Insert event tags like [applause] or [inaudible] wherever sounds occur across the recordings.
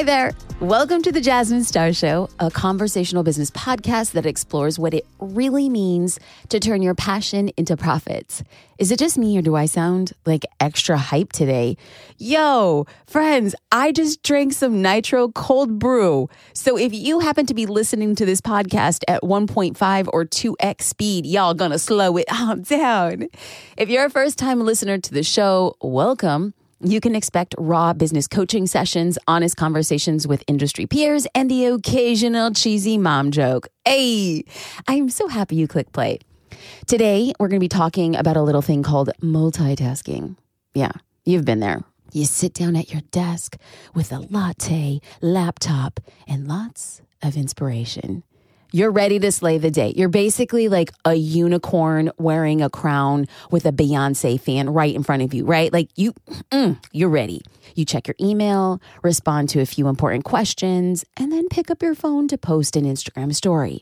Hi there. Welcome to the Jasmine Star Show, a conversational business podcast that explores what it really means to turn your passion into profits. Is it just me or do I sound like extra hype today? Yo, friends, I just drank some nitro cold brew. So if you happen to be listening to this podcast at 1.5 or 2x speed, y'all gonna slow it [laughs] down. If you're a first time listener to the show, welcome. You can expect raw business coaching sessions, honest conversations with industry peers, and the occasional cheesy mom joke. Hey, I'm so happy you click play. Today, we're going to be talking about a little thing called multitasking. Yeah, you've been there. You sit down at your desk with a latte, laptop, and lots of inspiration. You're ready to slay the day. You're basically like a unicorn wearing a crown with a Beyonce fan right in front of you, right? Like you, mm, you're ready. You check your email, respond to a few important questions, and then pick up your phone to post an Instagram story.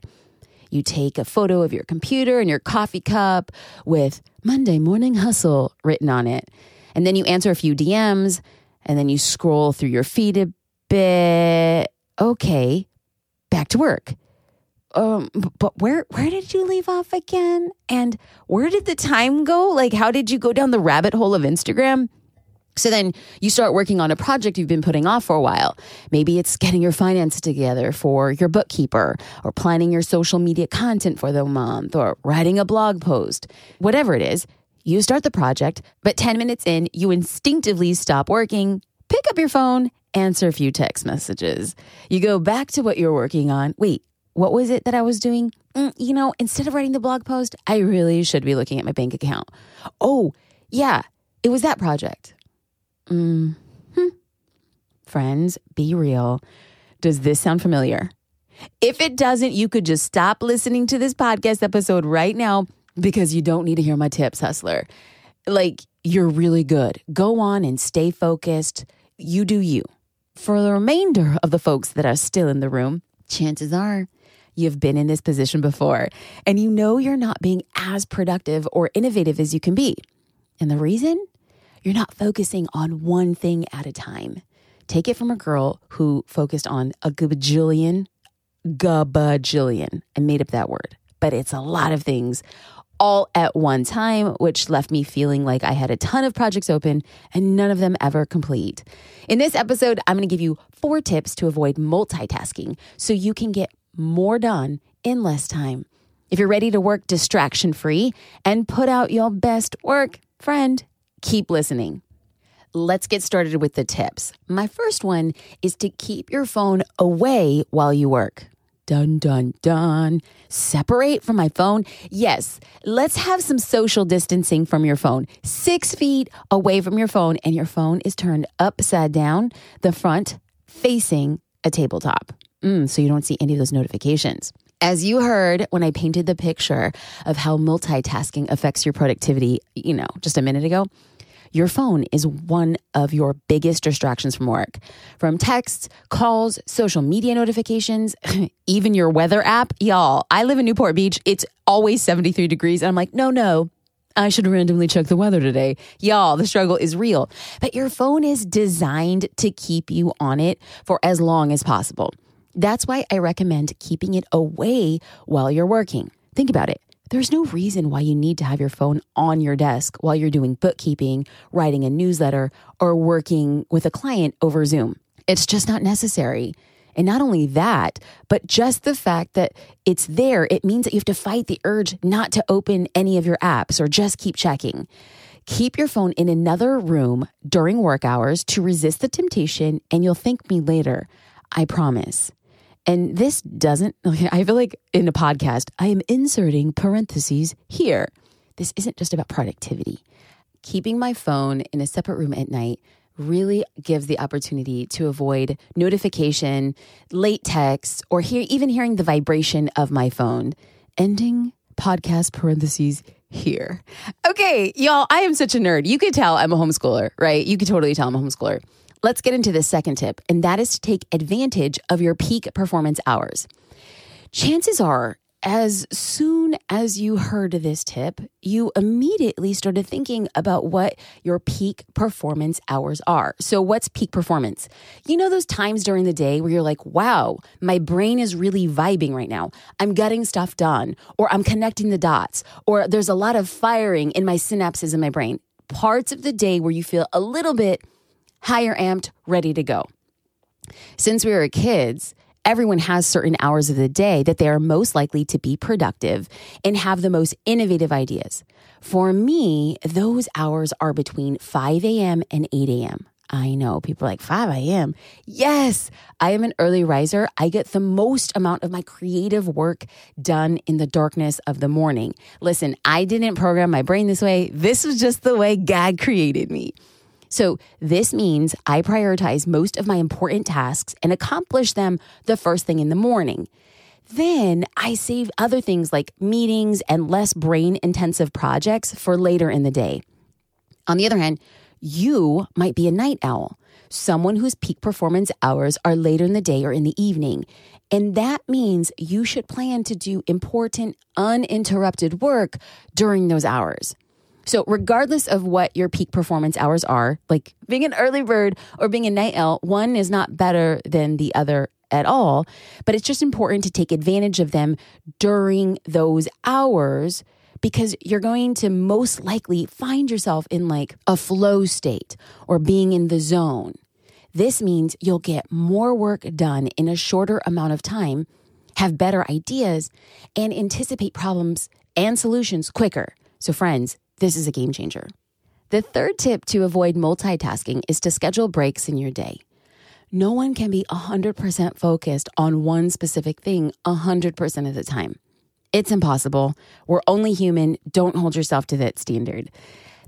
You take a photo of your computer and your coffee cup with Monday Morning Hustle written on it. And then you answer a few DMs and then you scroll through your feed a bit. Okay, back to work um but where where did you leave off again and where did the time go like how did you go down the rabbit hole of instagram so then you start working on a project you've been putting off for a while. Maybe it's getting your finances together for your bookkeeper or planning your social media content for the month or writing a blog post. Whatever it is, you start the project, but 10 minutes in, you instinctively stop working, pick up your phone, answer a few text messages. You go back to what you're working on. Wait, what was it that I was doing? Mm, you know, instead of writing the blog post, I really should be looking at my bank account. Oh, yeah, it was that project. Mm, hmm. Friends, be real. Does this sound familiar? If it doesn't, you could just stop listening to this podcast episode right now because you don't need to hear my tips, hustler. Like, you're really good. Go on and stay focused. You do you. For the remainder of the folks that are still in the room, chances are you've been in this position before and you know you're not being as productive or innovative as you can be. And the reason? You're not focusing on one thing at a time. Take it from a girl who focused on a gabajillion, gabajillion. I made up that word, but it's a lot of things all at one time, which left me feeling like I had a ton of projects open and none of them ever complete. In this episode, I'm going to give you four tips to avoid multitasking so you can get more done in less time. If you're ready to work distraction free and put out your best work, friend, keep listening. Let's get started with the tips. My first one is to keep your phone away while you work. Dun, dun, dun. Separate from my phone? Yes, let's have some social distancing from your phone. Six feet away from your phone, and your phone is turned upside down, the front facing a tabletop. Mm, so you don't see any of those notifications. As you heard when I painted the picture of how multitasking affects your productivity, you know, just a minute ago, your phone is one of your biggest distractions from work. From texts, calls, social media notifications, [laughs] even your weather app. Y'all, I live in Newport Beach. It's always 73 degrees. And I'm like, no, no, I should randomly check the weather today. Y'all, the struggle is real. But your phone is designed to keep you on it for as long as possible. That's why I recommend keeping it away while you're working. Think about it. There's no reason why you need to have your phone on your desk while you're doing bookkeeping, writing a newsletter, or working with a client over Zoom. It's just not necessary. And not only that, but just the fact that it's there, it means that you have to fight the urge not to open any of your apps or just keep checking. Keep your phone in another room during work hours to resist the temptation, and you'll thank me later. I promise. And this doesn't, I feel like in a podcast, I am inserting parentheses here. This isn't just about productivity. Keeping my phone in a separate room at night really gives the opportunity to avoid notification, late texts, or hear, even hearing the vibration of my phone. Ending podcast parentheses here. Okay, y'all, I am such a nerd. You could tell I'm a homeschooler, right? You could totally tell I'm a homeschooler. Let's get into the second tip, and that is to take advantage of your peak performance hours. Chances are as soon as you heard this tip, you immediately started thinking about what your peak performance hours are. So, what's peak performance? You know, those times during the day where you're like, wow, my brain is really vibing right now. I'm getting stuff done, or I'm connecting the dots, or there's a lot of firing in my synapses in my brain. Parts of the day where you feel a little bit higher amped, ready to go. Since we were kids, everyone has certain hours of the day that they are most likely to be productive and have the most innovative ideas. For me, those hours are between 5 a.m. and 8 a.m. I know people are like 5 a.m. Yes, I am an early riser. I get the most amount of my creative work done in the darkness of the morning. Listen, I didn't program my brain this way. This was just the way God created me. So, this means I prioritize most of my important tasks and accomplish them the first thing in the morning. Then I save other things like meetings and less brain intensive projects for later in the day. On the other hand, you might be a night owl, someone whose peak performance hours are later in the day or in the evening. And that means you should plan to do important, uninterrupted work during those hours. So, regardless of what your peak performance hours are, like being an early bird or being a night owl, one is not better than the other at all. But it's just important to take advantage of them during those hours because you're going to most likely find yourself in like a flow state or being in the zone. This means you'll get more work done in a shorter amount of time, have better ideas, and anticipate problems and solutions quicker. So, friends, this is a game changer. The third tip to avoid multitasking is to schedule breaks in your day. No one can be 100% focused on one specific thing 100% of the time. It's impossible. We're only human. Don't hold yourself to that standard.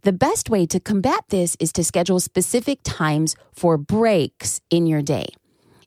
The best way to combat this is to schedule specific times for breaks in your day.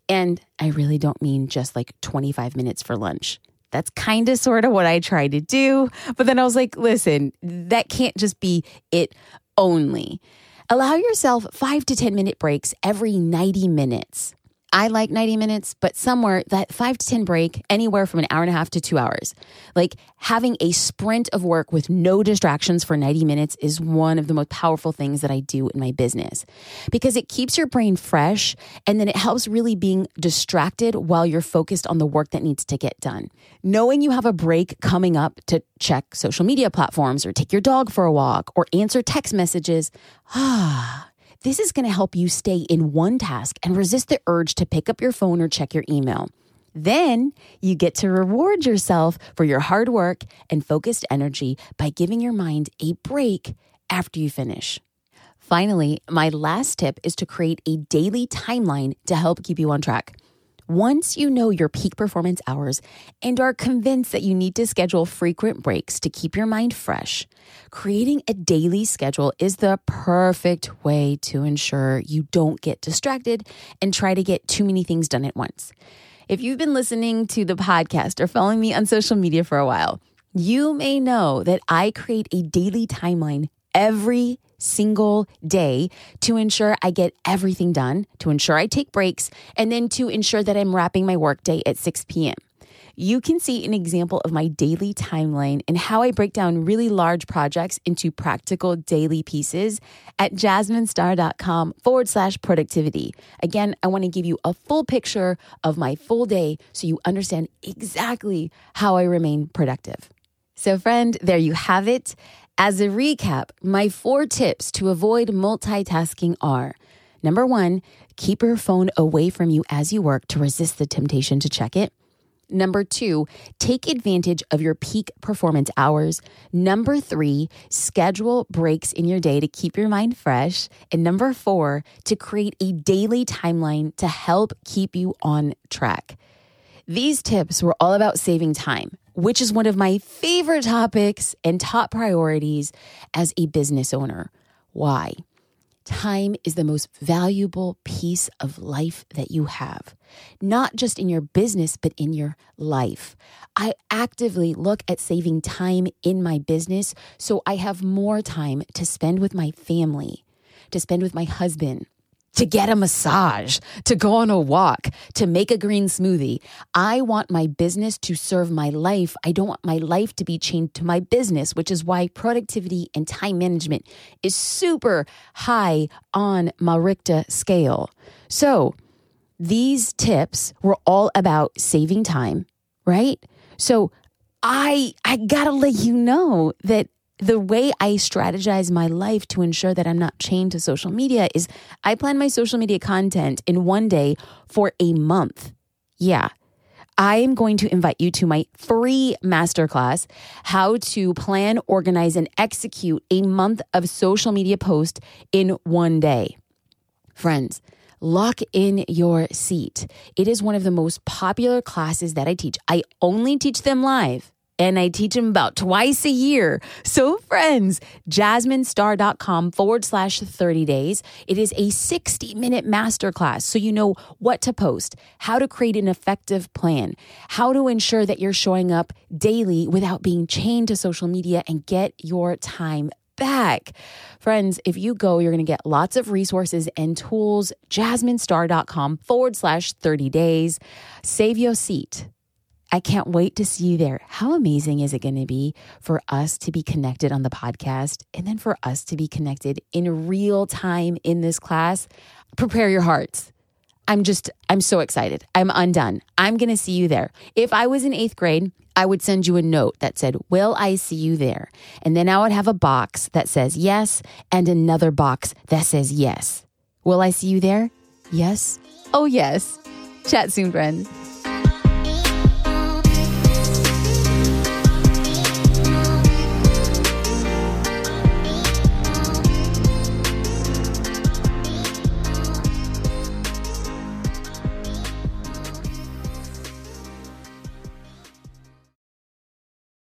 And I really don't mean just like 25 minutes for lunch. That's kind of sort of what I tried to do. But then I was like, listen, that can't just be it only. Allow yourself five to 10 minute breaks every 90 minutes. I like 90 minutes, but somewhere that five to 10 break, anywhere from an hour and a half to two hours. Like having a sprint of work with no distractions for 90 minutes is one of the most powerful things that I do in my business because it keeps your brain fresh and then it helps really being distracted while you're focused on the work that needs to get done. Knowing you have a break coming up to check social media platforms or take your dog for a walk or answer text messages, ah, this is going to help you stay in one task and resist the urge to pick up your phone or check your email. Then you get to reward yourself for your hard work and focused energy by giving your mind a break after you finish. Finally, my last tip is to create a daily timeline to help keep you on track. Once you know your peak performance hours and are convinced that you need to schedule frequent breaks to keep your mind fresh, creating a daily schedule is the perfect way to ensure you don't get distracted and try to get too many things done at once. If you've been listening to the podcast or following me on social media for a while, you may know that I create a daily timeline every single day to ensure I get everything done, to ensure I take breaks, and then to ensure that I'm wrapping my workday at 6 p.m. You can see an example of my daily timeline and how I break down really large projects into practical daily pieces at jasminestar.com forward slash productivity. Again, I want to give you a full picture of my full day so you understand exactly how I remain productive. So, friend, there you have it. As a recap, my four tips to avoid multitasking are number one, keep your phone away from you as you work to resist the temptation to check it. Number two, take advantage of your peak performance hours. Number three, schedule breaks in your day to keep your mind fresh. And number four, to create a daily timeline to help keep you on track. These tips were all about saving time, which is one of my favorite topics and top priorities as a business owner. Why? Time is the most valuable piece of life that you have, not just in your business, but in your life. I actively look at saving time in my business so I have more time to spend with my family, to spend with my husband, to get a massage, to go on a walk, to make a green smoothie. I want my business to serve my life. I don't want my life to be chained to my business, which is why productivity and time management is super high on my Richter scale. So, these tips were all about saving time, right? So, I I got to let you know that the way I strategize my life to ensure that I'm not chained to social media is I plan my social media content in one day for a month. Yeah. I am going to invite you to my free masterclass, How to Plan, Organize, and Execute a Month of Social Media Post in One Day. Friends, lock in your seat. It is one of the most popular classes that I teach. I only teach them live and I teach them about twice a year. So, friends, jasminestar.com forward slash 30 days. It is a 60 minute masterclass. So, you know what to post, how to create an effective plan, how to ensure that you're showing up daily without being chained to social media and get your time back. Friends, if you go, you're going to get lots of resources and tools. JasmineStar.com forward slash 30 days. Save your seat I can't wait to see you there. How amazing is it going to be for us to be connected on the podcast and then for us to be connected in real time in this class? Prepare your hearts. I'm just, I'm so excited. I'm undone. I'm going to see you there. If I was in eighth grade, I would send you a note that said, Will I see you there? And then I would have a box that says yes and another box that says yes. Will I see you there? Yes. Oh, yes. Chat soon, friends.